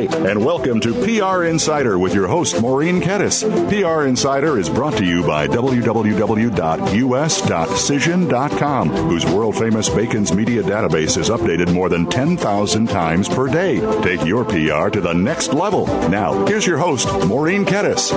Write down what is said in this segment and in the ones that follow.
Good day, and welcome to PR Insider with your host, Maureen Kedes. PR Insider is brought to you by www.us.cision.com, whose world famous Bacon's media database is updated more than 10,000 times per day. Take your PR to the next level. Now, here's your host, Maureen Kedes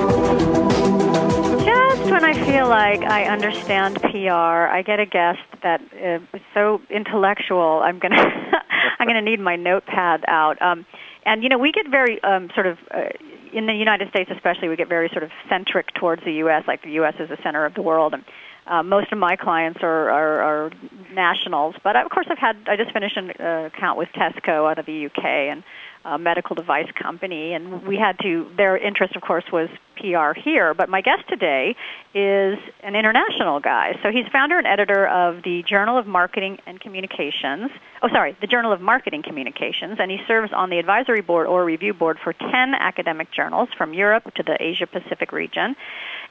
just when I feel like I understand PR, I get a guest that uh, so intellectual. I'm gonna I'm gonna need my notepad out. Um, and you know, we get very um, sort of uh, in the United States, especially, we get very sort of centric towards the U.S. Like the U.S. is the center of the world, and uh, most of my clients are, are, are nationals. But of course, I've had I just finished an uh, account with Tesco out of the UK, and a medical device company, and we had to. Their interest, of course, was PR here. But my guest today is an international guy. So he's founder and editor of the Journal of Marketing and Communications. Oh, sorry, the Journal of Marketing Communications, and he serves on the advisory board or review board for 10 academic journals from Europe to the Asia Pacific region.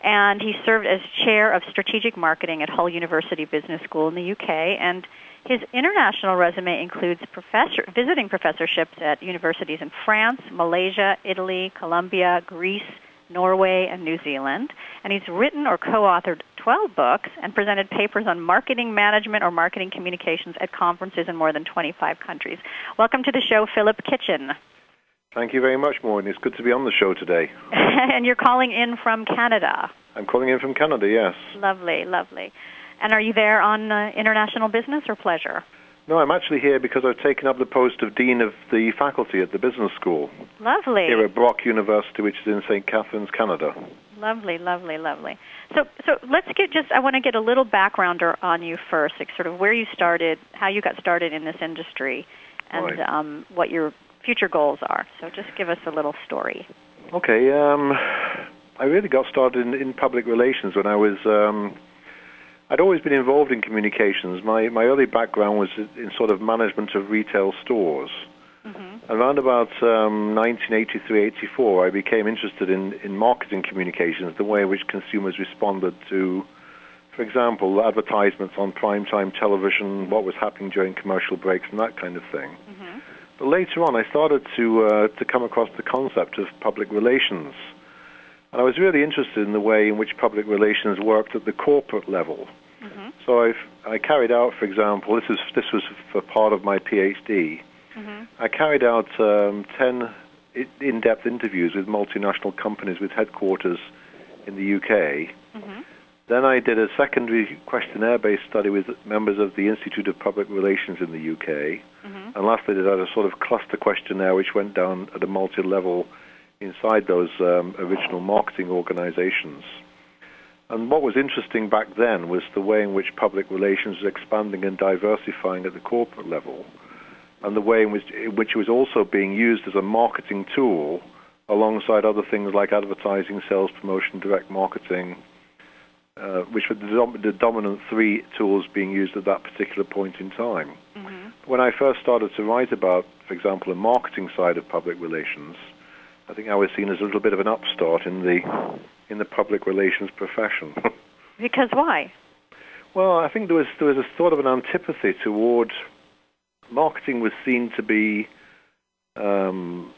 And he served as chair of strategic marketing at Hull University Business School in the UK and his international resume includes professor, visiting professorships at universities in France, Malaysia, Italy, Colombia, Greece, Norway, and New Zealand. And he's written or co authored 12 books and presented papers on marketing management or marketing communications at conferences in more than 25 countries. Welcome to the show, Philip Kitchen. Thank you very much, Maureen. It's good to be on the show today. and you're calling in from Canada. I'm calling in from Canada, yes. Lovely, lovely. And are you there on uh, international business or pleasure? No, I'm actually here because I've taken up the post of Dean of the Faculty at the Business School. Lovely. Here at Brock University, which is in St. Catharines, Canada. Lovely, lovely, lovely. So, so let's get just, I want to get a little background on you first, like sort of where you started, how you got started in this industry, and right. um, what your future goals are. So just give us a little story. Okay. Um, I really got started in, in public relations when I was. Um, I'd always been involved in communications. My my early background was in sort of management of retail stores. Mm-hmm. Around about um, 1983, 84, I became interested in, in marketing communications, the way in which consumers responded to, for example, advertisements on primetime television, what was happening during commercial breaks, and that kind of thing. Mm-hmm. But later on, I started to uh, to come across the concept of public relations, and I was really interested in the way in which public relations worked at the corporate level. Mm-hmm. So I've, I carried out, for example, this is this was for part of my PhD. Mm-hmm. I carried out um, ten in-depth interviews with multinational companies with headquarters in the UK. Mm-hmm. Then I did a secondary questionnaire-based study with members of the Institute of Public Relations in the UK. Mm-hmm. And lastly, I did a sort of cluster questionnaire which went down at a multi-level inside those um, original marketing organizations. And what was interesting back then was the way in which public relations was expanding and diversifying at the corporate level, and the way in which, in which it was also being used as a marketing tool alongside other things like advertising, sales promotion, direct marketing, uh, which were the, dom- the, dominant three tools being used at that particular point in time. Mm-hmm. When I first started to write about, for example, the marketing side of public relations, I think I was seen as a little bit of an upstart in the in the public relations profession. because why? Well, I think there was there was a sort of an antipathy toward marketing was seen to be um,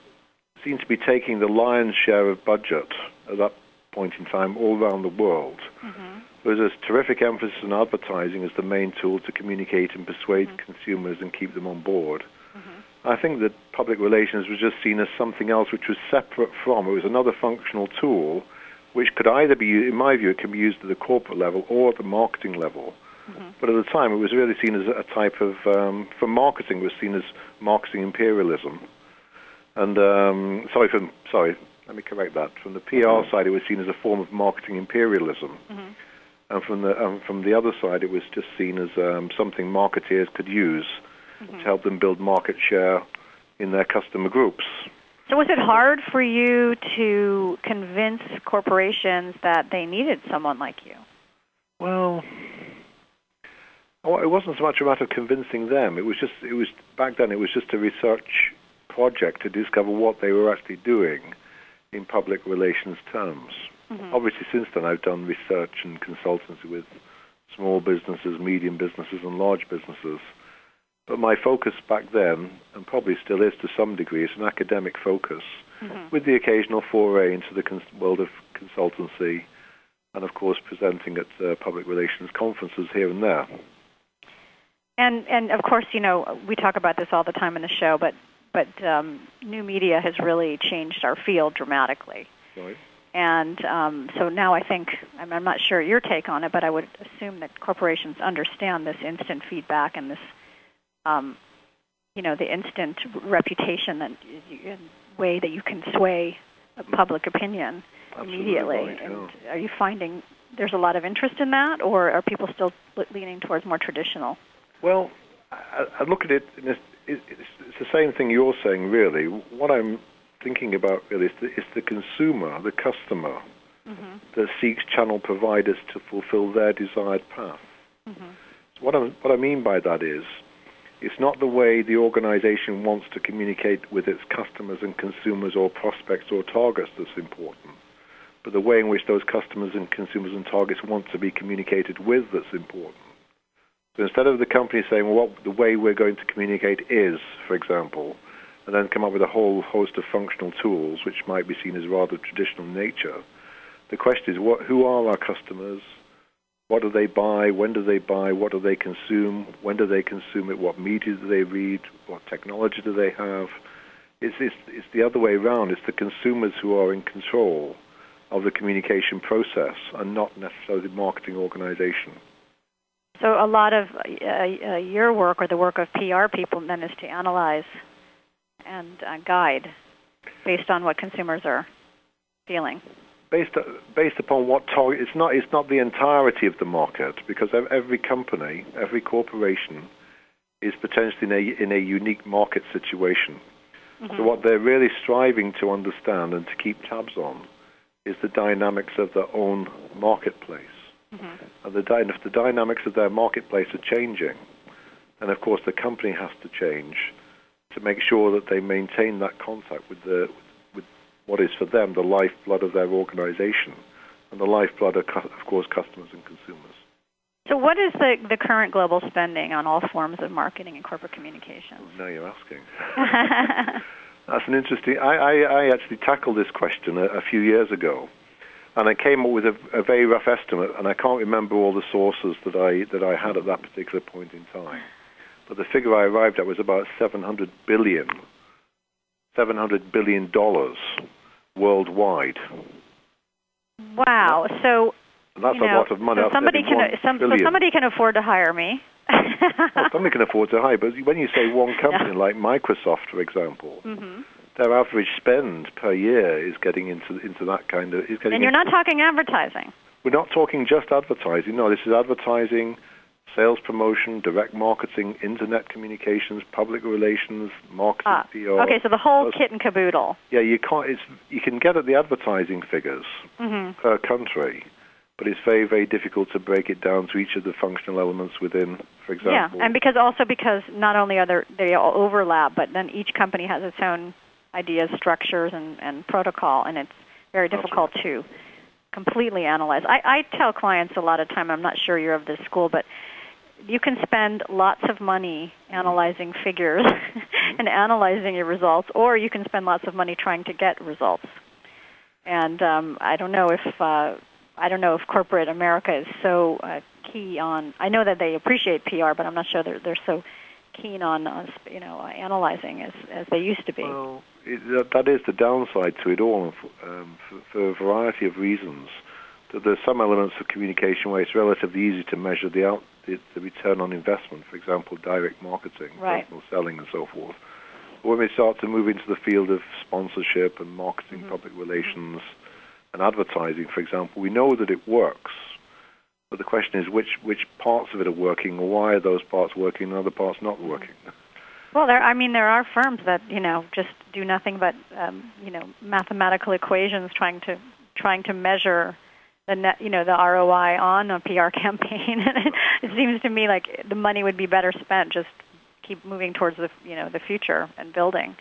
seen to be taking the lion's share of budget at that point in time all around the world. Mm-hmm. There was a terrific emphasis on advertising as the main tool to communicate and persuade mm-hmm. consumers and keep them on board. I think that public relations was just seen as something else which was separate from. It was another functional tool which could either be, in my view, it can be used at the corporate level or at the marketing level. Mm-hmm. But at the time, it was really seen as a type of, um, for marketing, it was seen as marketing imperialism. And um, sorry, from sorry, let me correct that. From the PR mm-hmm. side, it was seen as a form of marketing imperialism. Mm-hmm. and from the um, from the other side, it was just seen as um, something marketeers could use mm-hmm. to help them build market share in their customer groups. So, was it hard for you to convince corporations that they needed someone like you? Well, it wasn't so much a matter of convincing them. It was just it was back then. It was just a research project to discover what they were actually doing in public relations terms. Mm-hmm. Obviously, since then, I've done research and consultancy with small businesses, medium businesses, and large businesses. But my focus back then, and probably still is to some degree, is an academic focus, mm-hmm. with the occasional foray into the cons- world of consultancy, and of course presenting at uh, public relations conferences here and there. And and of course, you know, we talk about this all the time in the show, but but um, new media has really changed our field dramatically. Right. And um, so now I think, I'm not sure your take on it, but I would assume that corporations understand this instant feedback and this, um, you know, the instant reputation that way that you can sway public opinion Absolutely immediately. And are you finding there's a lot of interest in that, or are people still leaning towards more traditional? Well, I, I look at it, it's, it's the same thing you're saying, really. What I'm thinking about really is the, is the consumer, the customer, mm-hmm. that seeks channel providers to fulfill their desired path. Mm-hmm. So what, I, what I mean by that is, it's not the way the organization wants to communicate with its customers and consumers or prospects or targets that's important, but the way in which those customers and consumers and targets want to be communicated with that's important. So instead of the company saying, well, what the way we're going to communicate is, for example, and then come up with a whole host of functional tools which might be seen as rather traditional in nature. The question is, what, who are our customers? What do they buy? When do they buy? What do they consume? When do they consume it? What media do they read? What technology do they have? It's, it's, it's the other way around. It's the consumers who are in control of the communication process and not necessarily the marketing organization. So a lot of uh, uh, your work or the work of PR people then is to analyze and uh, guide based on what consumers are feeling? Based based upon what target? It's not it's not the entirety of the market because every company, every corporation, is potentially in a in a unique market situation. Mm-hmm. So what they're really striving to understand and to keep tabs on is the dynamics of their own marketplace. Mm-hmm. And the, if the dynamics of their marketplace are changing, then of course the company has to change to make sure that they maintain that contact with the what is for them the lifeblood of their organization, and the lifeblood of, of course, customers and consumers. So, what is the, the current global spending on all forms of marketing and corporate communications? now you're asking. That's an interesting. I, I, I, actually tackled this question a, a, few years ago, and I came up with a, a, very rough estimate, and I can't remember all the sources that I that I had at that particular point in time but the figure I arrived at was about 700 billion, 700 billion dollars worldwide. Wow! So and that's you know, a lot of money. So somebody can some, so somebody can afford to hire me. well, somebody can afford to hire, but when you say one company yeah. like Microsoft, for example, mm-hmm. their average spend per year is getting into into that kind of. Is getting and you're not talking advertising. We're not talking just advertising. No, this is advertising sales promotion, direct marketing, internet communications, public relations, marketing, ah, PR. Okay, so the whole kit and caboodle. Yeah, you can't. It's, you can get at the advertising figures mm-hmm. per country, but it's very, very difficult to break it down to each of the functional elements within. For example. Yeah, and because also because not only are there they all overlap, but then each company has its own ideas, structures, and, and protocol, and it's very difficult right. to completely analyze. I, I tell clients a lot of time. I'm not sure you're of this school, but you can spend lots of money analyzing figures and analyzing your results, or you can spend lots of money trying to get results. And um, I don't know if uh, I don't know if corporate America is so uh, key on. I know that they appreciate PR, but I'm not sure they're they're so keen on uh, you know uh, analyzing as as they used to be. Well, it, that is the downside to it all, um, for, for a variety of reasons. There's some elements of communication where it's relatively easy to measure the out the, the return on investment, for example, direct marketing, right. personal selling, and so forth. But when we start to move into the field of sponsorship and marketing, mm-hmm. public relations, and advertising, for example, we know that it works. But the question is which which parts of it are working, or why are those parts working and other parts not working? Well, there. I mean, there are firms that you know just do nothing but um, you know mathematical equations trying to trying to measure the net, you know, the ROI on a PR campaign. it seems to me like the money would be better spent just keep moving towards the you know the future and building.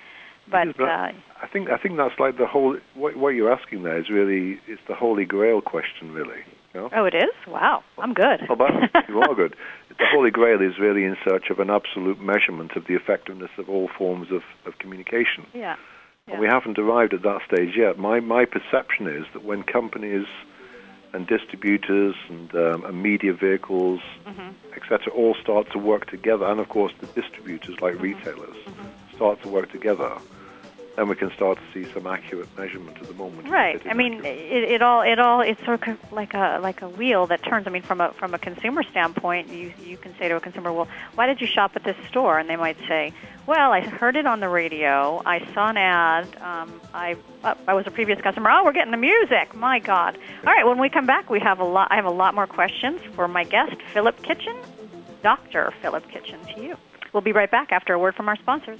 But, but uh, I think I think that's like the whole what, what you're asking there is really it's the holy grail question, really. You know? Oh, it is. Wow, I'm good. Oh, but you are good. The holy grail is really in search of an absolute measurement of the effectiveness of all forms of, of communication. Yeah. yeah. And we haven't arrived at that stage yet. My my perception is that when companies and distributors and, um, and media vehicles, mm-hmm. etc., all start to work together, and of course the distributors like mm-hmm. retailers mm-hmm. start to work together then we can start to see some accurate measurement at the moment. Right. I mean, it, it, all it all it's sort of like a like a wheel that turns. I mean, from a from a consumer standpoint, you you can say to a consumer, "Well, why did you shop at this store?" And they might say, "Well, I heard it on the radio. I saw an ad. Um, I uh, I was a previous customer. Oh, we're getting the music. My God! All right. When we come back, we have a lot. I have a lot more questions for my guest, Philip Kitchen, Doctor Philip Kitchen. To you. We'll be right back after a word from our sponsors.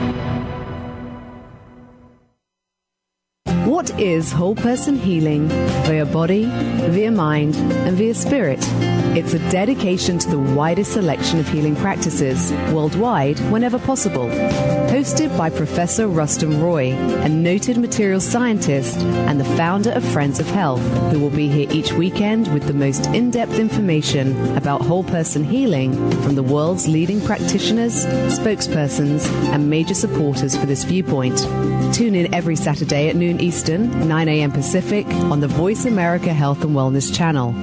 What is whole person healing via body, via mind, and via spirit? It's a dedication to the widest selection of healing practices worldwide whenever possible. Hosted by Professor Rustum Roy, a noted materials scientist and the founder of Friends of Health, who will be here each weekend with the most in depth information about whole person healing from the world's leading practitioners, spokespersons, and major supporters for this viewpoint. Tune in every Saturday at noon Eastern, 9 a.m. Pacific on the Voice America Health and Wellness channel.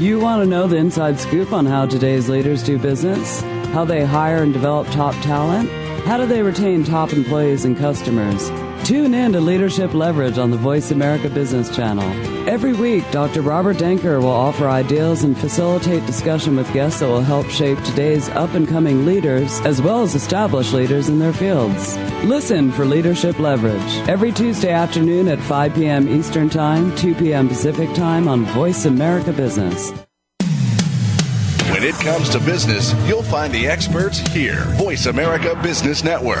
You want to know the inside scoop on how today's leaders do business? How they hire and develop top talent? How do they retain top employees and customers? Tune in to Leadership Leverage on the Voice America Business Channel. Every week, Dr. Robert Danker will offer ideas and facilitate discussion with guests that will help shape today's up and coming leaders as well as established leaders in their fields. Listen for Leadership Leverage every Tuesday afternoon at 5 p.m. Eastern Time, 2 p.m. Pacific Time on Voice America Business. When it comes to business, you'll find the experts here. Voice America Business Network.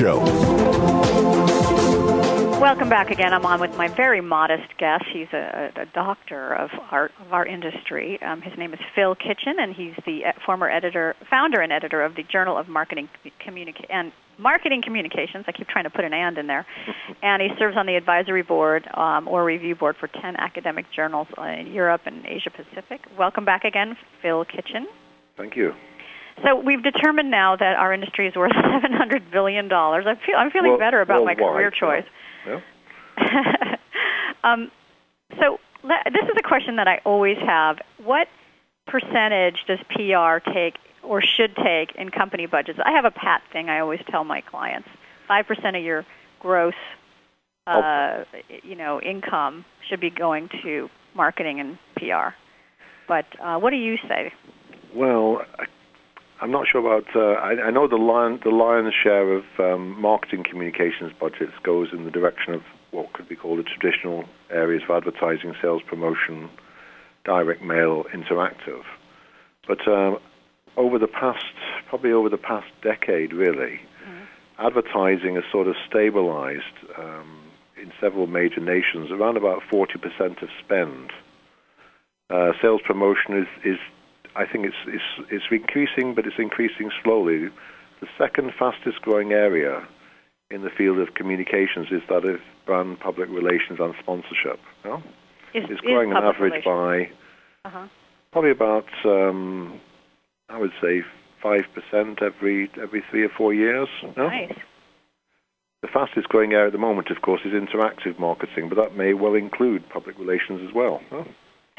Welcome back again. I'm on with my very modest guest. He's a, a doctor of our of our industry. Um, his name is Phil Kitchen, and he's the former editor, founder, and editor of the Journal of Marketing Communica- and marketing communications. I keep trying to put an and in there. and he serves on the advisory board um, or review board for 10 academic journals in Europe and Asia Pacific. Welcome back again, Phil Kitchen. Thank you. So we've determined now that our industry is worth $700 billion. I feel, I'm feeling well, better about my career choice. Yeah. um, so this is a question that I always have. What percentage does PR take or should take in company budgets? I have a pat thing I always tell my clients. 5% of your gross uh, you know, income should be going to marketing and PR. But uh, what do you say? Well, I'm not sure about. Uh, I, I know the lion, the lion's share of um, marketing communications budgets goes in the direction of what could be called the traditional areas of advertising, sales promotion, direct mail, interactive. But um, over the past, probably over the past decade, really, mm-hmm. advertising has sort of stabilized um, in several major nations around about 40% of spend. Uh, sales promotion is, is, I think it's, it's, it's increasing, but it's increasing slowly. The second fastest growing area in the field of communications is that of brand public relations and sponsorship. No? Is, it's growing on average relations. by uh-huh. probably about, um, I would say, 5% every, every three or four years. No? Nice. The fastest growing area at the moment, of course, is interactive marketing, but that may well include public relations as well. No?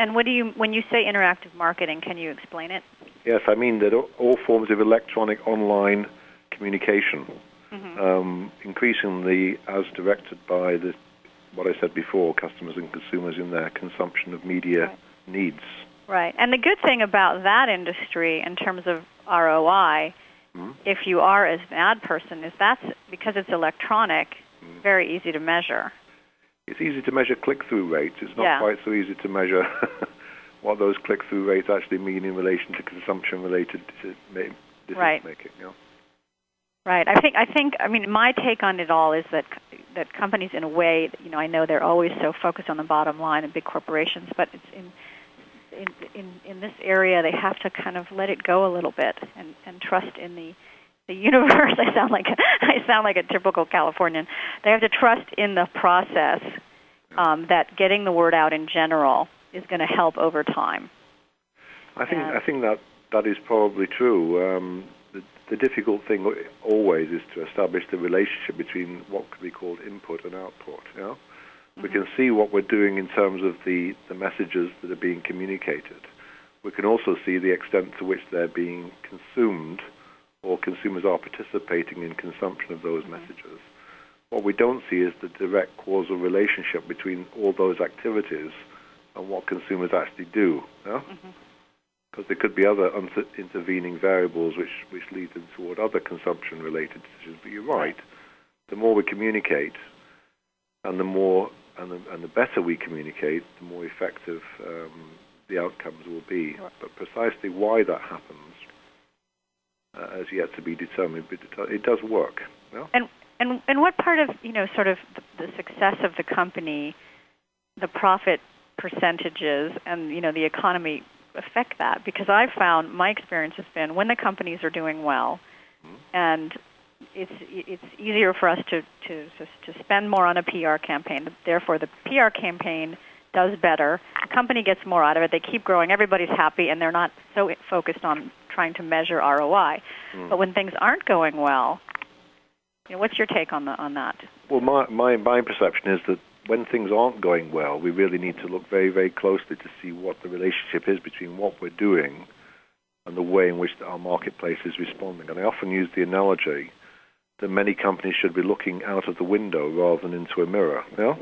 And what do you, when you say interactive marketing, can you explain it? Yes, I mean that all forms of electronic online communication, mm-hmm. um, increasingly as directed by the what I said before, customers and consumers in their consumption of media right. needs. Right. And the good thing about that industry in terms of ROI, mm-hmm. if you are as an ad person, is that's because it's electronic, mm-hmm. very easy to measure. It's easy to measure click-through rates. It's not yeah. quite so easy to measure what those click-through rates actually mean in relation to consumption-related decision right. making. You know? Right. I think. I think. I mean, my take on it all is that that companies, in a way, you know, I know they're always so focused on the bottom line and big corporations, but it's in in in, in this area they have to kind of let it go a little bit and and trust in the the universe. I sound like I sound like a typical Californian. They have to trust in the process um, that getting the word out in general is going to help over time. I think And- I think that that is probably true. Um, the, the difficult thing always is to establish the relationship between what could be called input and output. You know? We can see what we're doing in terms of the, the messages that are being communicated. We can also see the extent to which they're being consumed or consumers are participating in consumption of those messages. What we don't see is the direct causal relationship between all those activities and what consumers actually do. Yeah? Because there could be other intervening variables which, which lead them toward other consumption related decisions. But you're right. The more we communicate and the more and the, and the better we communicate, the more effective um, the outcomes will be. Right. But precisely why that happens uh, has yet to be determined. But it, it does work. Yeah? And and and what part of you know sort of the, the success of the company, the profit percentages, and you know the economy affect that? Because I've found my experience has been when the companies are doing well, hmm? and it's it's easier for us to to to spend more on a PR campaign. Therefore, the PR campaign does better. The company gets more out of it. They keep growing. Everybody's happy, and they're not so focused on trying to measure ROI. Hmm. But when things aren't going well, you know, what's your take on the on that? Well, my, my, my perception is that when things aren't going well, we really need to look very, very closely to see what the relationship is between what we're doing and the way in which our marketplace is responding. And I often use the analogy that many companies should be looking out of the window rather than into a mirror. Yeah?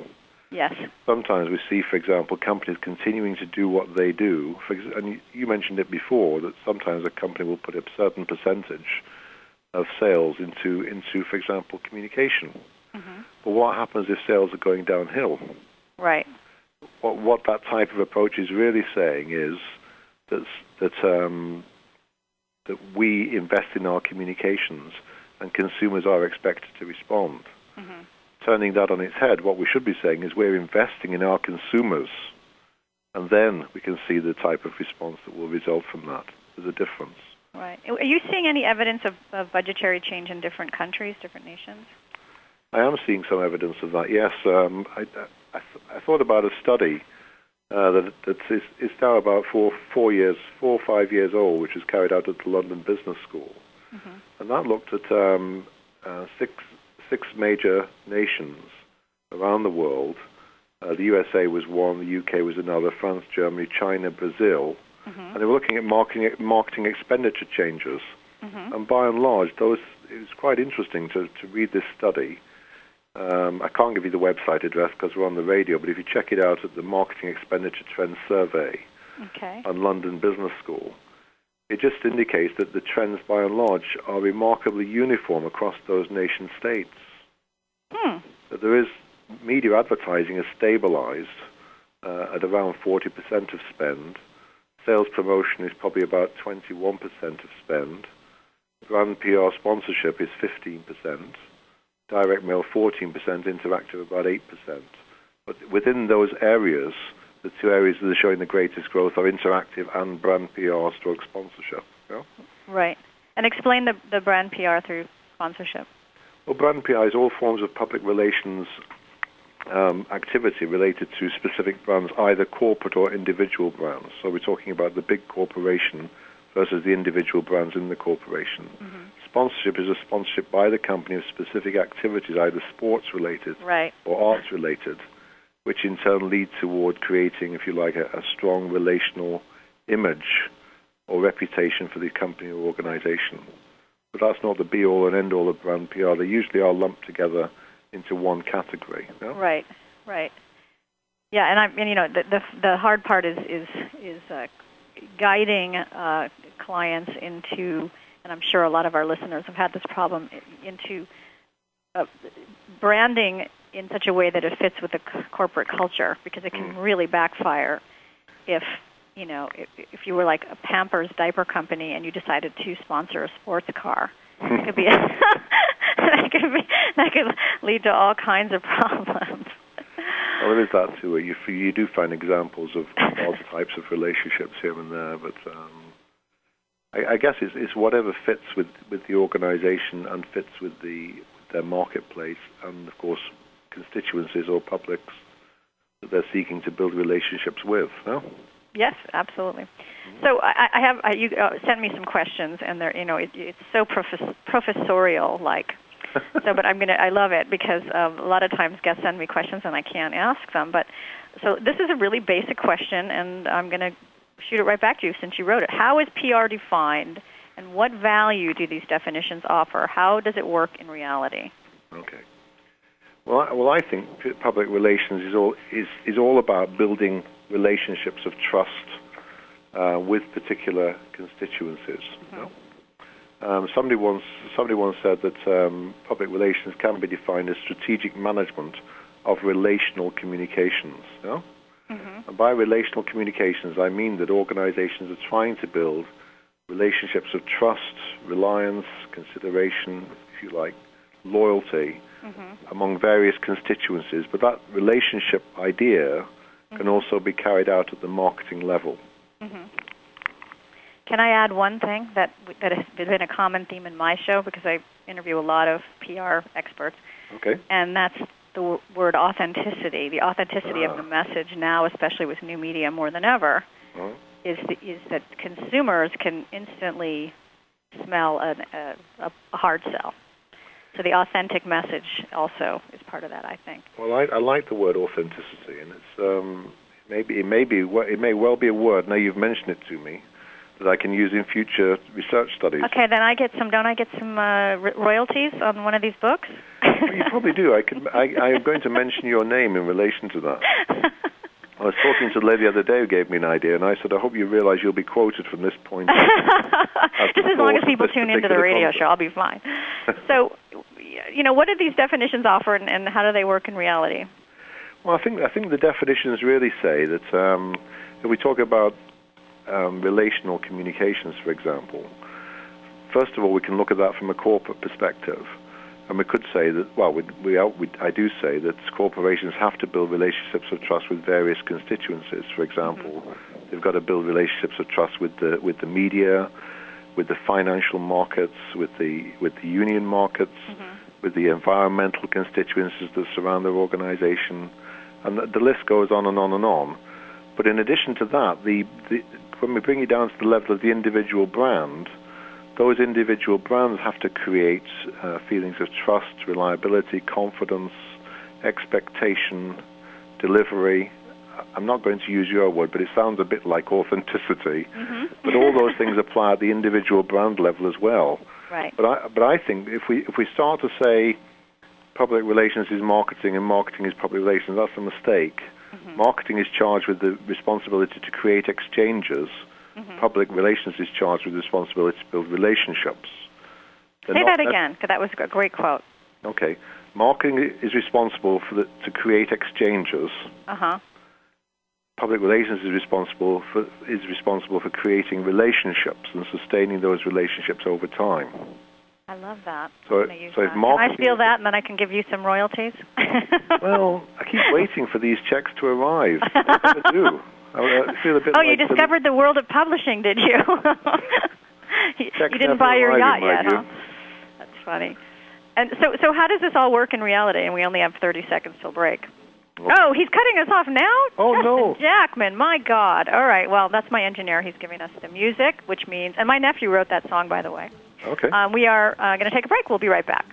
Yes. Sometimes we see, for example, companies continuing to do what they do. For and you, you mentioned it before that sometimes a company will put a certain percentage of sales into, into for example, communication. hmm But what happens if sales are going downhill? Right. What, what that type of approach is really saying is that, that, um, that we invest in our communications and consumers are expected to respond. hmm Turning that on its head, what we should be saying is we're investing in our consumers, and then we can see the type of response that will result from that. There's a difference. Right. Are you seeing any evidence of, of budgetary change in different countries, different nations? I am seeing some evidence of that. Yes, um, I, I, th- I, thought about a study uh, that, that is, is, now about four, four years, four or five years old, which was carried out at the London Business School, mm-hmm. and that looked at um, uh, six six major nations around the world. Uh, the USA was one, the UK was another, France, Germany, China, Brazil, mm-hmm. and they were looking at marketing marketing expenditure changes. Mm-hmm. And by and large, those it was quite interesting to, to read this study um, I can't give you the website address because we're on the radio, but if you check it out at the Marketing Expenditure Trends Survey okay. on London Business School, it just indicates that the trends by and large are remarkably uniform across those nation states. Hmm. That there is media advertising is stabilized uh, at around 40% of spend. Sales promotion is probably about 21% of spend. Brand PR sponsorship is 15% direct mail 14%, interactive about 8%. But within those areas, the two areas that are showing the greatest growth are interactive and brand PR stroke sponsorship. Yeah? Right. And explain the, the brand PR through sponsorship. Well, brand PR is all forms of public relations um, activity related to specific brands, either corporate or individual brands. So we're talking about the big corporation versus the individual brands in the corporation. Mm-hmm sponsorship is a sponsorship by the company of specific activities, either sports related right. or arts related, which in turn lead toward creating, if you like, a, a strong relational image or reputation for the company or organization. But that's not the be all and end all of brand PR. They usually are lumped together into one category. Right, right. Yeah, and I and you know the the, the hard part is is is uh, guiding uh, clients into and I'm sure a lot of our listeners have had this problem, into uh, branding in such a way that it fits with the c- corporate culture because it can mm. really backfire if you know if, if you were like a Pampers diaper company and you decided to sponsor a sports car. It could be a that could be that could lead to all kinds of problems. Well, there is that too. You you do find examples of all types of relationships here and there, but um, I, I guess it's, it's whatever fits with, with the organisation and fits with the their marketplace and of course constituencies or publics that they're seeking to build relationships with. No? Yes, absolutely. So I, I have I, you uh, sent me some questions, and they're you know it, it's so profes- professorial like. so, but I'm gonna I love it because um, a lot of times guests send me questions and I can't ask them. But so this is a really basic question, and I'm gonna shoot it right back to you since you wrote it. How is PR defined, and what value do these definitions offer? How does it work in reality? Okay. Well, I, well, I think public relations is all is is all about building relationships of trust uh, with particular constituencies. Mm-hmm. You know? Um, somebody once somebody once said that um, public relations can be defined as strategic management of relational communications. You know? Mm-hmm. And by relational communications, I mean that organizations are trying to build relationships of trust, reliance, consideration, if you like, loyalty mm-hmm. among various constituencies. But that relationship idea mm-hmm. can also be carried out at the marketing level. Can I add one thing that that has been a common theme in my show because I interview a lot of PR experts. Okay. And that's the w- word authenticity, the authenticity uh. of the ah. message now, especially with new media more than ever, uh. is the, is that consumers can instantly smell an, a, a hard sell. So the authentic message also is part of that, I think. Well, I, I like the word authenticity, and it's um, maybe it may be it may well be a word. Now you've mentioned it to me that I can use in future research studies. Okay, then I get some. Don't I get some uh, royalties on one of these books? well, you probably do. I could. I, I am going to mention your name in relation to that. I was talking to the lady the other day who gave me an idea, and I said, I hope you realize you'll be quoted from this point. Just as long as people tune into the radio concept. show, I'll be fine. so, you know, what do these definitions offer, and, and, how do they work in reality? Well, I think I think the definitions really say that um, if we talk about um, relational communications, for example, first of all, we can look at that from a corporate perspective. And we could say that, well, we, we, we, I do say that corporations have to build relationships of trust with various constituencies. For example, mm-hmm. they've got to build relationships of trust with the, with the media, with the financial markets, with the with the union markets, mm-hmm. with the environmental constituencies that surround their organization, and the, the, list goes on and on and on. But in addition to that, the, the when we bring it down to the level of the individual brand, those individual brands have to create uh, feelings of trust, reliability, confidence, expectation, delivery. I'm not going to use your word, but it sounds a bit like authenticity. Mm-hmm. but all those things apply at the individual brand level as well. Right. But I, but I think if we if we start to say public relations is marketing and marketing is public relations, that's a mistake. Mm-hmm. Marketing is charged with the responsibility to create exchanges. Mm-hmm. Public relations is charged with the responsibility to build relationships. They're Say that again, because that was a great quote. Okay. Marketing is responsible for the, to create exchanges. Uh-huh. Public relations is responsible for is responsible for creating relationships and sustaining those relationships over time. I love that. So, so that. Can I steal that and then I can give you some royalties? well, I keep waiting for these checks to arrive. I never do. I feel a bit oh, like you discovered the, the world of publishing, did you? you, you didn't buy your yacht yet, huh? That's funny. And so, so how does this all work in reality? And we only have 30 seconds till break. Okay. Oh, he's cutting us off now? Oh, Justin no. Jackman, my God. All right, well, that's my engineer. He's giving us the music, which means, and my nephew wrote that song, by the way. Okay. Um, we are uh, going to take a break. We'll be right back.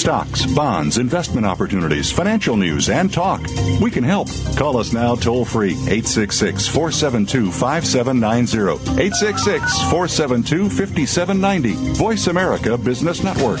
stocks, bonds, investment opportunities, financial news, and talk. We can help. Call us now toll free 866 472 5790. 866 472 5790. Voice America Business Network.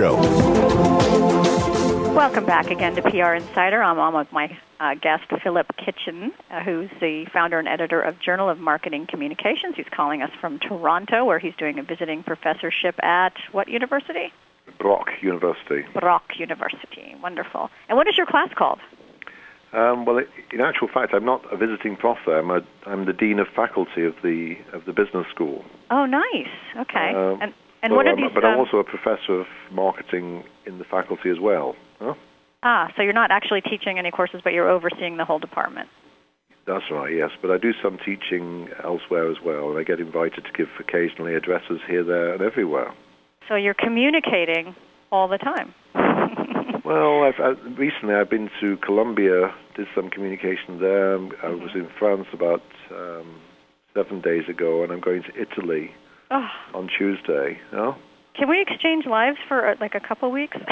Welcome back again to PR Insider. I'm on with my uh, guest, Philip Kitchen, uh, who's the founder and editor of Journal of Marketing Communications. He's calling us from Toronto, where he's doing a visiting professorship at what university? Brock University. Brock University. Wonderful. And what is your class called? Um, well, in actual fact, I'm not a visiting prof there. I'm, a, I'm the dean of faculty of the of the business school. Oh, nice. Okay. Um, and and so what are I'm- these? But I'm um, also a professor of marketing in the faculty as well. Huh? ah, so you're not actually teaching any courses, but you're overseeing the whole department. That's right, yes. But I do some teaching elsewhere as well, and I get invited to give occasionally addresses here, there, and everywhere. So you're communicating all the time. Well, I've, I, recently I've been to Colombia, did some communication there. I Mm-hmm. was in France about um, seven days ago, and I'm going to Italy Oh, on Tuesday. No? can we exchange lives for uh, like a couple weeks?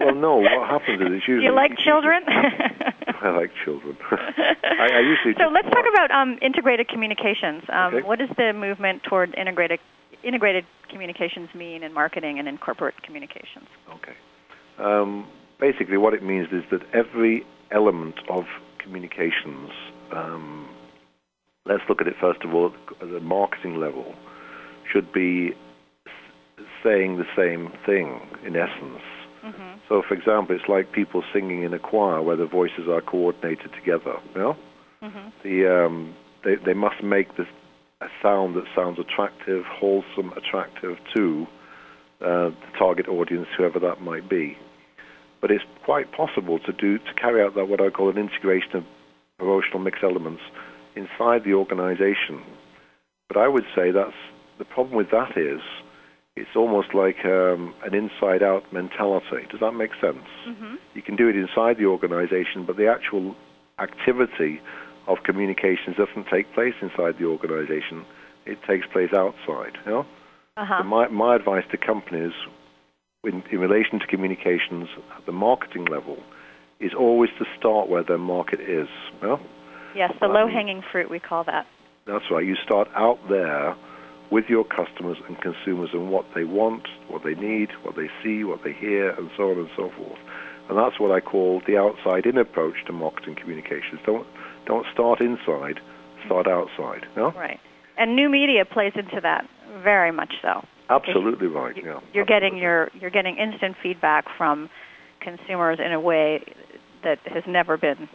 Well, no. What happens is it's usually you like children? I like children. I, I usually so let's talk watch- about um, integrated communications. Um, Okay. What does the movement toward integrated integrated communications mean in marketing and in corporate communications? Okay. Um, basically, what it means is that every element of communications, um, let's look at it first of all at the marketing level, should be saying the same thing in essence. Mm-hmm. So, for example, it's like people singing in a choir where the voices are coordinated together. You know? Mm-hmm. the um, they they must make this a sound that sounds attractive, wholesome, attractive to uh, the target audience, whoever that might be. But it's quite possible to do to carry out that what I call an integration of promotional mix elements inside the organization. But I would say that's the problem with that is it's almost like um, an inside-out mentality. Does that make sense? Mm-hmm. You can do it inside the organization, but the actual activity of communications doesn't take place inside the organization. It takes place outside. You know? Uh-huh. So my, my advice to companies in, in relation to communications at the marketing level is always to start where their market is. You know? Yes, the Um, low-hanging fruit we call that. That's right. You start out there with your customers and consumers and what they want, what they need, what they see, what they hear, and so on and so forth. And that's what I call the outside-in approach to marketing communications. Don't don't start inside, start outside. No? Right. And new media plays into that very much so. Absolutely right. Yeah. You're getting your you're getting instant feedback from consumers in a way that has never been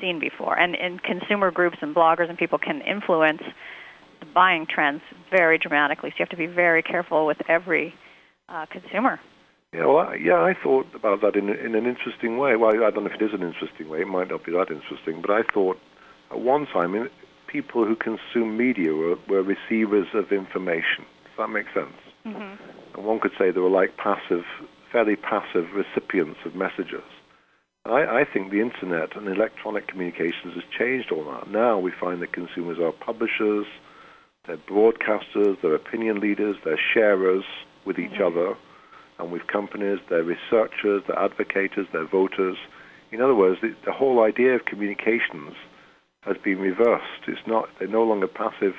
seen before. And and consumer groups and bloggers and people can influence the buying trends very dramatically. So you have to be very careful with every uh, consumer. Yeah, well, I, yeah, I thought about that in in an interesting way. Well, I don't know if it is an interesting way. It might not be that interesting, but I thought at one time in, people who consume media were, were receivers of information. Does that make sense? Mm-hmm. And one could say they were like passive, fairly passive recipients of messages. I, I think the internet and electronic communications has changed all that. Now we find that consumers are publishers, they're broadcasters, they're opinion leaders, they're sharers with each other and with companies, they're researchers, they're advocates, they're voters. In other words, the, the whole idea of communications has been reversed. It's not they're no longer passive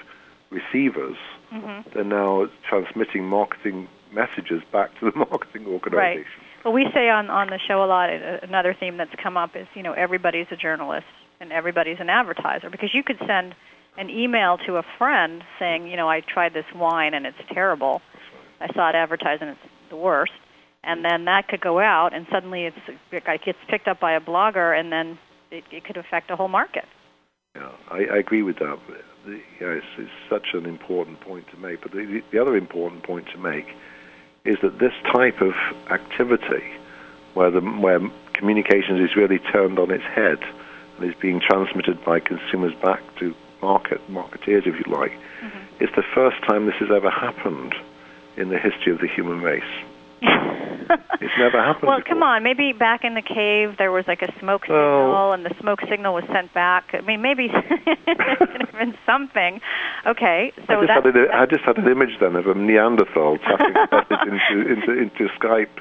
receivers. Mm-hmm. They're now transmitting marketing messages back to the marketing organization. Right. Well, we say on on the show a lot. Another theme that's come up is you know everybody's a journalist and everybody's an advertiser because you could send an email to a friend saying you know I tried this wine and it's terrible. I saw it advertised and it's the worst. And then that could go out, and suddenly it's it gets picked up by a blogger, and then it, it could affect a whole market. Yeah, I, I agree with that. The, it's, it's such an important point to make. But the, the other important point to make is that this type of activity, where the where communications is really turned on its head and is being transmitted by consumers back to market marketeers, if you like, Mm-hmm. is the first time this has ever happened in the history of the human race. It's never happened. Well, before. come on. Maybe back in the cave there was like a smoke signal, and the smoke signal was sent back. I mean, maybe there could have been something. Okay, so I just, that, had an, I just had an image then of a Neanderthal tapping a message into, into, into Skype.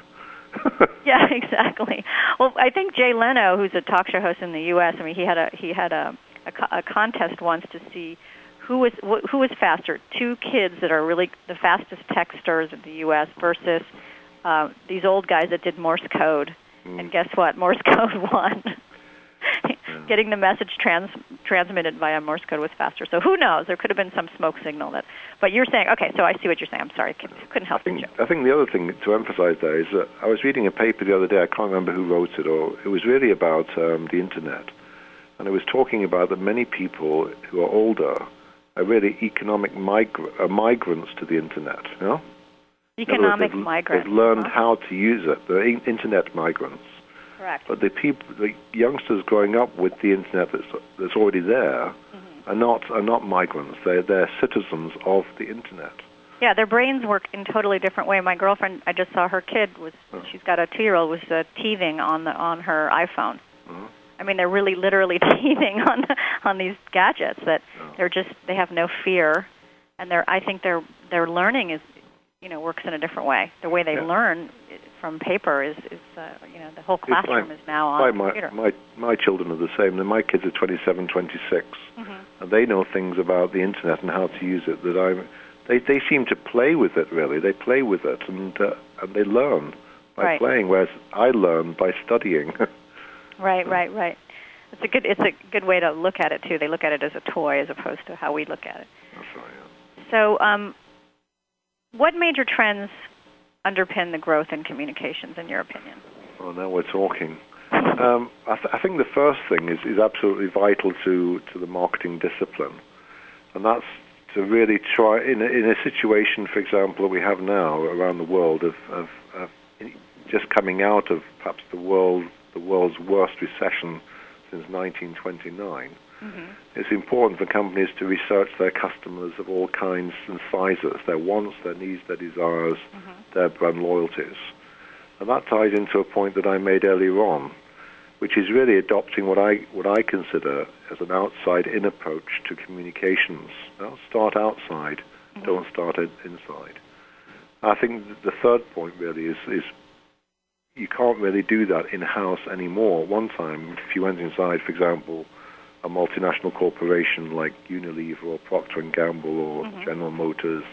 yeah, exactly. Well, I think Jay Leno, who's a talk show host in the U.S., I mean, he had a he had a a, co- a contest once to see who was wh- who was faster, two kids that are really the fastest texters in the U.S. versus uh, these old guys that did Morse code. And guess what? Morse code won. Getting the message trans- transmitted via Morse code was faster. So who knows? There could have been some smoke signal that. But you're saying, okay. So I see what you're saying. I'm sorry, I couldn't help I think, you. I think the other thing to emphasize there is that I was reading a paper the other day. I can't remember who wrote it, or it was really about um, the internet, and it was talking about that many people who are older are really economic migra- uh, migrants to the internet. You know? Other words, Economic they've, migrant. They've learned huh? how to use it. They're in- internet migrants. Correct. But the people, the youngsters growing up with the internet that's that's already there, are not are not migrants. They're they're citizens of the internet. Yeah, their brains work in a totally different way. My girlfriend, I just saw her kid was. She's got a two-year-old was uh, teething on the on her iPhone. Mhm. I mean, they're really literally teething on on these gadgets that they're just they have no fear, and they're I think their their learning is, you know, works in a different way. The way they Yeah. learn from paper is is uh, you know the whole classroom is now on my, my, computer. my my children are the same. My kids are 27, 26, Mhm. and they know things about the internet and how to use it that I. They they seem to play with it really. They play with it and uh, and they learn by Right. playing, whereas I learn by studying. Right, right, right. It's a good it's a good way to look at it too. They look at it as a toy as opposed to how we look at it. That's right, yeah. So, um, what major trends underpin the growth in communications, in your opinion? Well, now we're talking. Um, I, th- I think the first thing is, is absolutely vital to, to the marketing discipline, and that's to really try in a, in a situation, for example, that we have now around the world of, of, of just coming out of perhaps the world the world's worst recession since 1929. Mm-hmm. It's important for companies to research their customers of all kinds and sizes, their wants, their needs, their desires, mm-hmm. their brand loyalties. And that ties into a point that I made earlier on, which is really adopting what I what I consider as an outside-in approach to communications. Now, start outside, don't mm-hmm. start inside. I think the third point really is is you can't really do that in-house anymore. One time, if you went inside, for example, a multinational corporation like Unilever or Procter and Gamble or General Motors,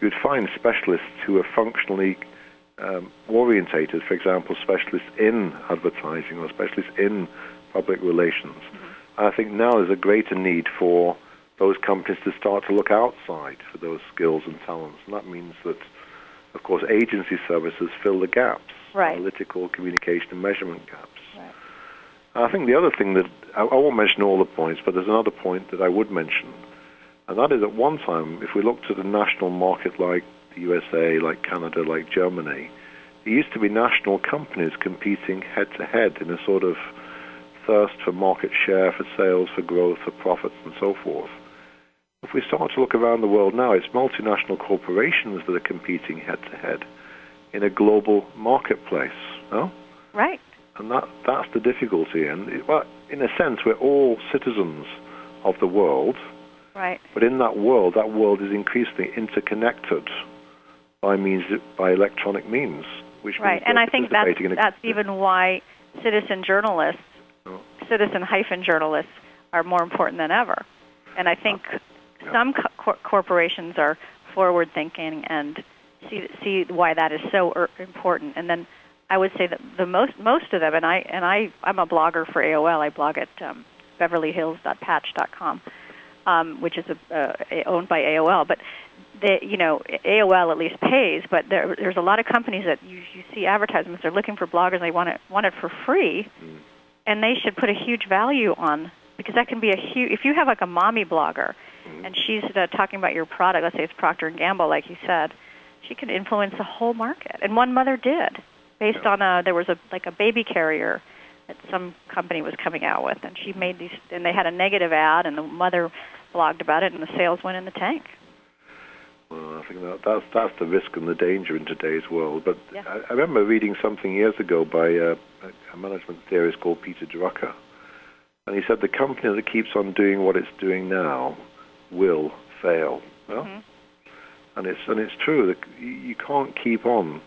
you'd find specialists who are functionally um, orientated, for example, specialists in advertising or specialists in public relations. I think now there's a greater need for those companies to start to look outside for those skills and talents. And that means that, of course, agency services fill the gaps, Right. analytical, communication, and measurement gaps. Right. I think the other thing that I, I won't mention all the points, but there's another point that I would mention, and that is at one time, if we looked at a national market like the USA, like Canada, like Germany, it used to be national companies competing head to head in a sort of thirst for market share, for sales, for growth, for profits, and so forth. If we start to look around the world now, it's multinational corporations that are competing head to head in a global marketplace. No? Right. And that, that's the difficulty. And it, well, in a sense, we're all citizens of the world, Right. but in that world, that world is increasingly interconnected by means by electronic means, which Right. means And I think that's, a, that's even why citizen journalists, Oh. citizen hyphen journalists, are more important than ever. And I think Yeah. some co- corporations are forward thinking and see see why that is so er- important. And then I would say that the most most of them, and I and I I'm a blogger for AOL. I blog at um, BeverlyHills.patch.com, um, which is a, uh, owned by AOL. But they, you know, AOL at least pays, but there, there's a lot of companies that you, you see advertisements. They're looking for bloggers. They want it want it for free, and they should put a huge value on because that can be a huge. If you have like a mommy blogger, and she's uh, talking about your product, let's say it's Procter and Gamble, like you said, she can influence the whole market. And one mother did, based on a there was a like a baby carrier that some company was coming out with, and she made these, and they had a negative ad, and the mother blogged about it, and the sales went in the tank. Well, I think that, that's that's the risk and the danger in today's world. But Yeah. I, I remember reading something years ago by uh, a, a management theorist called Peter Drucker, and he said the company that keeps on doing what it's doing now will fail. Well, Mhm. And it's and it's true that you, can't keep on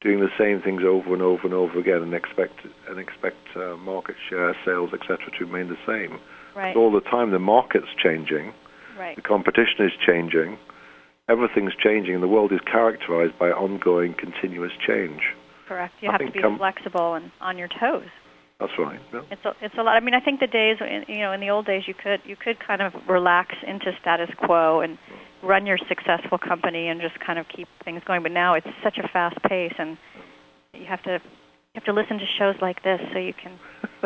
doing the same things over and over and over again and expect and expect uh, market share, sales, etc. to remain the same. Right. All the time, the market's changing. Right. The competition is changing. Everything's changing, and the world is characterized by ongoing, continuous change. Correct. You have to be com- flexible and on your toes. That's right. Yeah. It's a, it's a lot. I mean, I think the days, you know, in the old days, you could you could kind of relax into status quo and run your successful company and just kind of keep things going. But now it's such a fast pace, and you have to you have to listen to shows like this so you can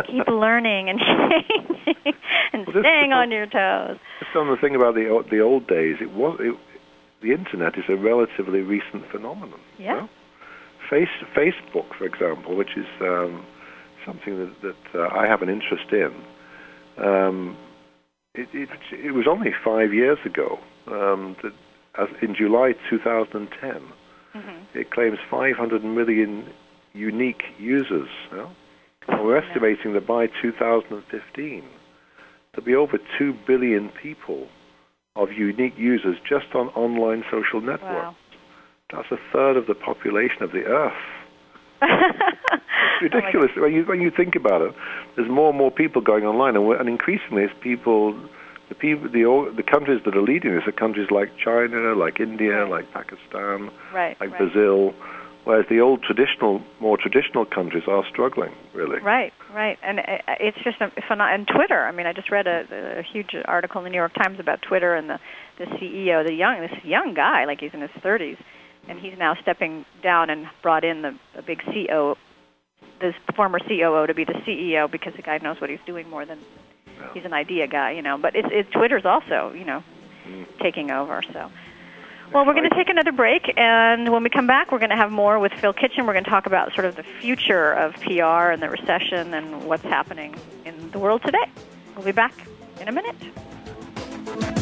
keep learning and changing and well, staying on your toes. Just on the thing about the the old days, it was it, the internet is a relatively recent phenomenon. Yeah. You know? Face, Facebook, for example, which is um, something that, that uh, I have an interest in. Um, it, it, it, was only five years ago um, that, as in July 2010, mm-hmm. it claims 500 million unique users. You know? And we're estimating that by 2015, there'll be over 2 billion people of unique users just on online social networks. Wow. That's a third of the population of the Earth. it's ridiculous oh when you when you think about it. There's more and more people going online, and, and increasingly, it's people. The people, the the countries that are leading this are countries like China, like India, like Pakistan, right, like right. Brazil whereas the old traditional, more traditional countries are struggling, really. Right, right, and uh, it's just a. And Twitter. I mean, I just read a, a huge article in the New York Times about Twitter and the the CEO, the young, this young guy, like he's in his 30s, and he's now stepping down and brought in the, the big CEO, this former COO, to be the CEO because the guy knows what he's doing more than he's an idea guy, you know. But it's, it's Twitter's also, you know, mm. taking over. So well, we're going to take another break, and when we come back, we're going to have more with Phil Kitchen. We're going to talk about sort of the future of PR and the recession and what's happening in the world today. We'll be back in a minute.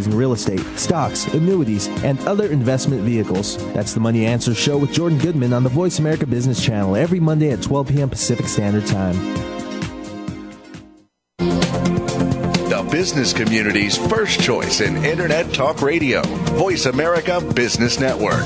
in real estate, stocks, annuities, and other investment vehicles. That's the Money Answer Show with Jordan Goodman on the Voice America Business Channel every Monday at 12 p.m. Pacific Standard Time. The business community's first choice in Internet Talk Radio, Voice America Business Network.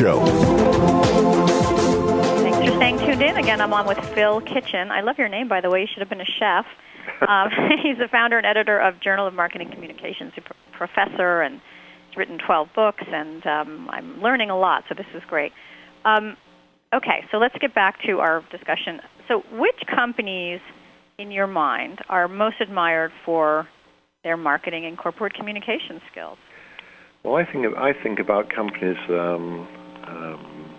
Thanks for staying tuned in. again, I'm on with Phil Kitchen. I love your name, by the way. You should have been a chef. Um, he's the founder and editor of Journal of Marketing Communications, a professor, and he's written 12 books, and um, I'm learning a lot, so this is great. Um, okay, so let's get back to our discussion. So, which companies, in your mind, are most admired for their marketing and corporate communication skills? Well, I think I think about companies um, um,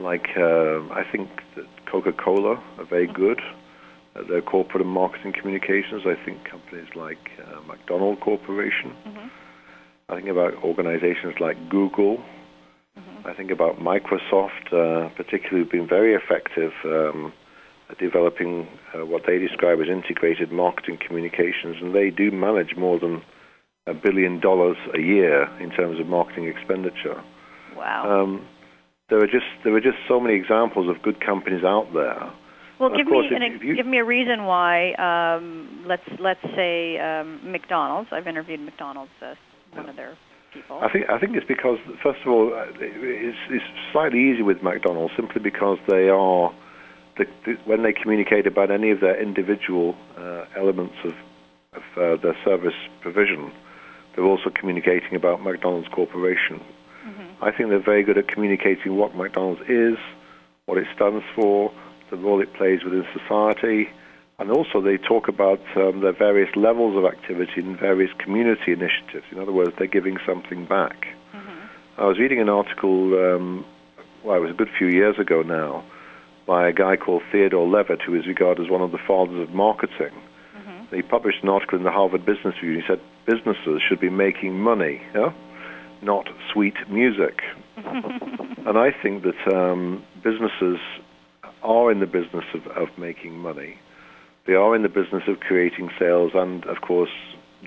like uh, I think that Coca-Cola are very mm-hmm. good at their corporate and marketing communications. I think companies like uh, McDonald Corporation. Mm-hmm. I think about organizations like Google. Mm-hmm. I think about Microsoft, uh, particularly, who've been very effective um, at developing uh, what they describe as integrated marketing communications, and they do manage more than a billion dollars a year in terms of marketing expenditure. Wow. Um, there are just there are just so many examples of good companies out there. Well, give me if, if you, give me a reason why. Um, let's let's say um, McDonald's. I've interviewed McDonald's as one of their people. I think I think it's because first of all, uh, it's, it's slightly easier with McDonald's simply because they are the, the, when they communicate about any of their individual uh, elements of of uh, their service provision they're also communicating about McDonald's Corporation. I think they're very good at communicating what McDonald's is, what it stands for, the role it plays within society, and also they talk about um, their various levels of activity and various community initiatives. In other words, they're giving something back. Mm-hmm. I was reading an article, um, well, it was a good few years ago now, by a guy called Theodore Levitt, who is regarded as one of the fathers of marketing. Mm-hmm. He published an article in the Harvard Business Review. He said businesses should be making money, yeah? Not sweet music. and I think that um, businesses are in the business of, of making money. They are in the business of creating sales and, of course,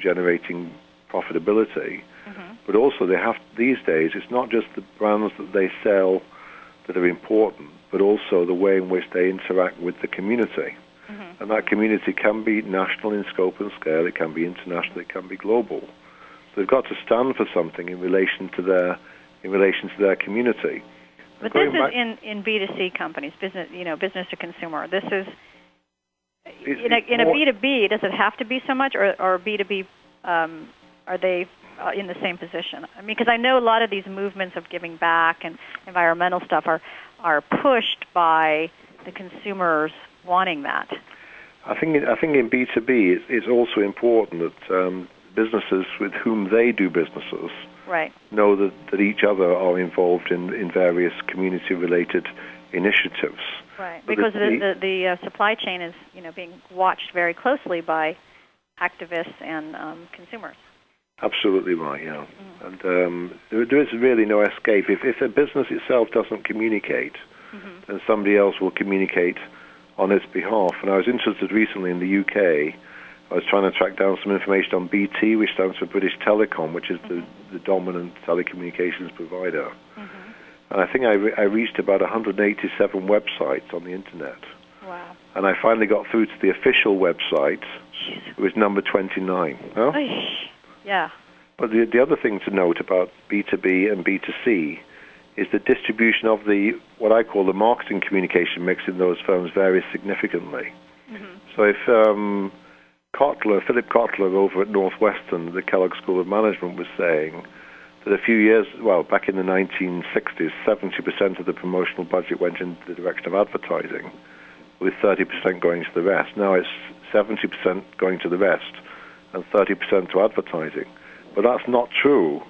generating profitability. Mm-hmm. But also, they have these days. It's not just the brands that they sell that are important, but also the way in which they interact with the community. Mm-hmm. And that community can be national in scope and scale, it can be international, it can be global. They've got to stand for something in relation to their in relation to their community. But this is in, in B2C companies, business you know, business to consumer. This is in a, in a B2B, does it have to be so much, or, or B2B, um, are they uh, in the same position? I mean, because I know a lot of these movements of giving back and environmental stuff are are pushed by the consumers wanting that. I think I think in B two B it's also important that um, businesses with whom they do businesses right. know that, that each other are involved in, in various community related initiatives. Right, because the the, the uh, supply chain is you know being watched very closely by activists and um, consumers. Absolutely right, yeah. Mm-hmm. And um, there, there is really no escape. If, if a business itself doesn't communicate, mm-hmm. then somebody else will communicate on its behalf. And I was interested recently in the UK. I was trying to track down some information on BT, which stands for British Telecom, which is mm-hmm. the, the dominant telecommunications provider. Mm-hmm. And I think I, re- I reached about 187 websites on the internet. Wow. And I finally got through to the official website. It was number 29. Huh? Yeah. But the, the other thing to note about B2B and B2C is the distribution of the what I call the marketing communication mix in those firms varies significantly. Mm-hmm. So if um, Kotler, Philip Kotler over at Northwestern, the Kellogg School of Management, was saying that a few years, well, back in the 1960s, 70% of the promotional budget went in the direction of advertising, with 30% going to the rest. Now it's 70% going to the rest and 30% to advertising. But that's not true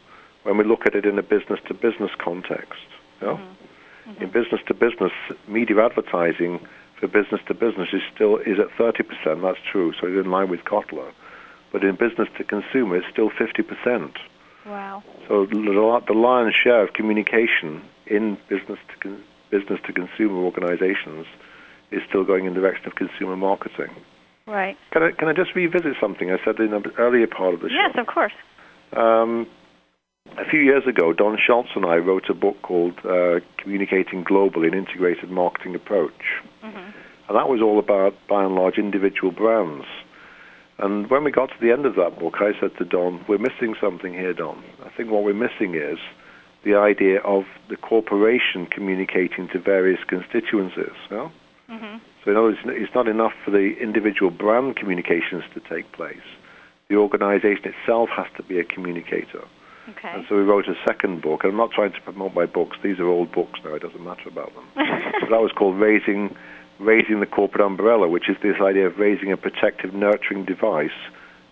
when we look at it in a business to business context. You know? mm-hmm. Mm-hmm. In business to business, media advertising for business to business is still is at 30%. That's true. So it's in line with Kotler. But in business to consumer, it's still 50%. Wow. So the lion's share of communication in business to con- business to consumer organizations is still going in the direction of consumer marketing. Right. Can I can I just revisit something I said in an earlier part of the show? Yes, of course. Um, a few years ago, Don Schultz and I wrote a book called uh, Communicating Globally, an Integrated Marketing Approach. Mm-hmm. And that was all about, by and large, individual brands. And when we got to the end of that book, I said to Don, we're missing something here, Don. I think what we're missing is the idea of the corporation communicating to various constituencies. You know? Mm-hmm. So in other words, it's not enough for the individual brand communications to take place. The organization itself has to be a communicator. Okay. And so we wrote a second book. And I'm not trying to promote my books. These are old books now. It doesn't matter about them. but that was called Raising, Raising the Corporate Umbrella, which is this idea of raising a protective, nurturing device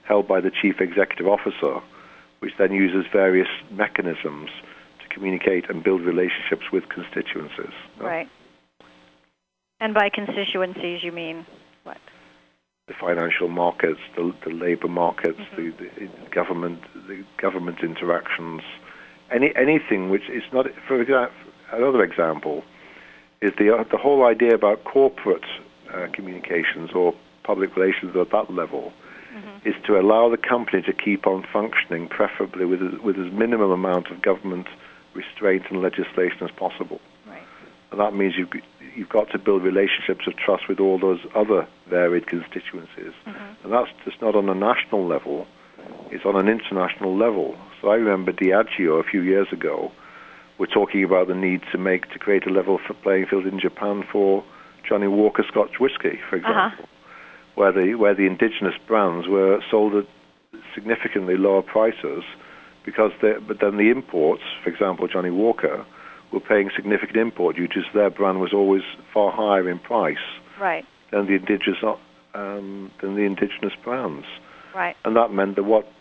held by the chief executive officer, which then uses various mechanisms to communicate and build relationships with constituencies. Right. And by constituencies, you mean what? The financial markets, the, the labor markets, Mm-hmm. the, the government, the government interactions, any anything which is not. For example, another example is the uh, the whole idea about corporate uh, communications or public relations at that level is to allow the company to keep on functioning, preferably with as, with as minimum amount of government restraint and legislation as possible. And that means you've you've got to build relationships of trust with all those other varied constituencies, mm-hmm. and that's just not on a national level; it's on an international level. So I remember Diageo a few years ago. Were talking about the need to make to create a level playing field in Japan for Johnnie Walker Scotch whiskey, for uh-huh. example, where the where the indigenous brands were sold at significantly lower prices because they, but then the imports, for example, Johnnie Walker, were paying significant import duties. Their brand was always far higher in price Right. than the indigenous um, than the indigenous brands, Right. and that meant that what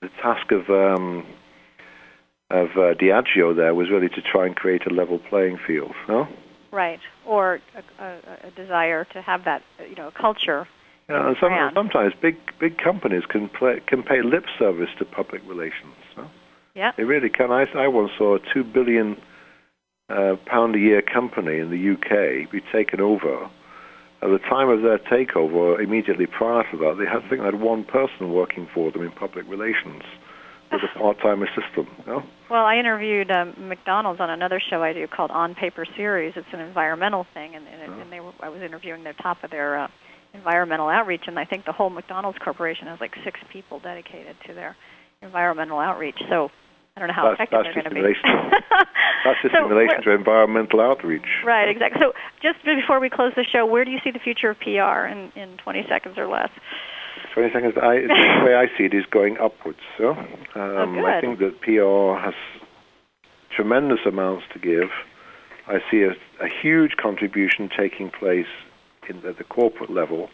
the task of um, of uh, Diageo there was really to try and create a level playing field. No? Right. Or a, a, a desire to have that, you know, culture. Yeah, and some, sometimes big big companies can play, can pay lip service to public relations. No? Yeah. They really can. I, I once saw a two billion uh, pound a year company in the UK be taken over. At the time of their takeover, immediately prior to that, they had I think they had one person working for them in public relations with a part-time assistant. No? Well, I interviewed um, McDonald's on another show I do called On Paper Series. It's an environmental thing, and, and, Oh. and they were, I was interviewing the top of their uh, environmental outreach, and I think the whole McDonald's corporation has like six people dedicated to their environmental outreach. So I don't know how That's- effective that's they're going in to be. That's just So in relation to environmental outreach. Right, exactly. So just before we close the show, where do you see the future of PR in, in 20 seconds or less? 20 seconds. I, the way I see it is going upwards. So, um, Oh, I think that PR has tremendous amounts to give. I see a, a huge contribution taking place in the, the corporate level,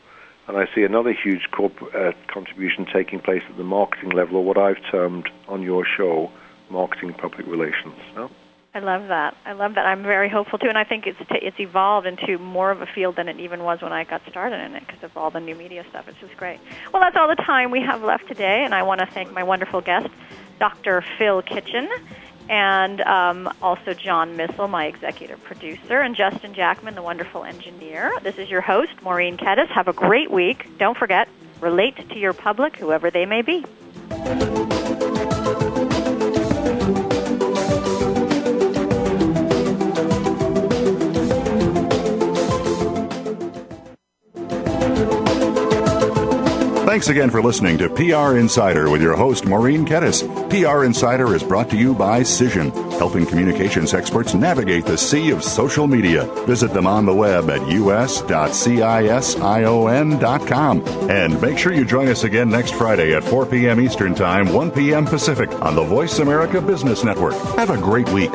and I see another huge corp- uh, contribution taking place at the marketing level, or what I've termed on your show, marketing public relations. No? I love that. I love that. I'm very hopeful too, and I think it's t- it's evolved into more of a field than it even was when I got started in it because of all the new media stuff. It's just great. Well, that's all the time we have left today, and I want to thank my wonderful guest, Dr. Phil Kitchen, and um, also John Missel, my executive producer, and Justin Jackman, the wonderful engineer. This is your host, Maureen Kedes. Have a great week. Don't forget, relate to your public, whoever they may be. Thanks again for listening to PR Insider with your host, Maureen Kedes. PR Insider is brought to you by Cision, helping communications experts navigate the sea of social media. Visit them on the web at us.cision.com. And make sure you join us again next Friday at 4 p.m. Eastern Time, 1 p.m. Pacific on the Voice America Business Network. Have a great week.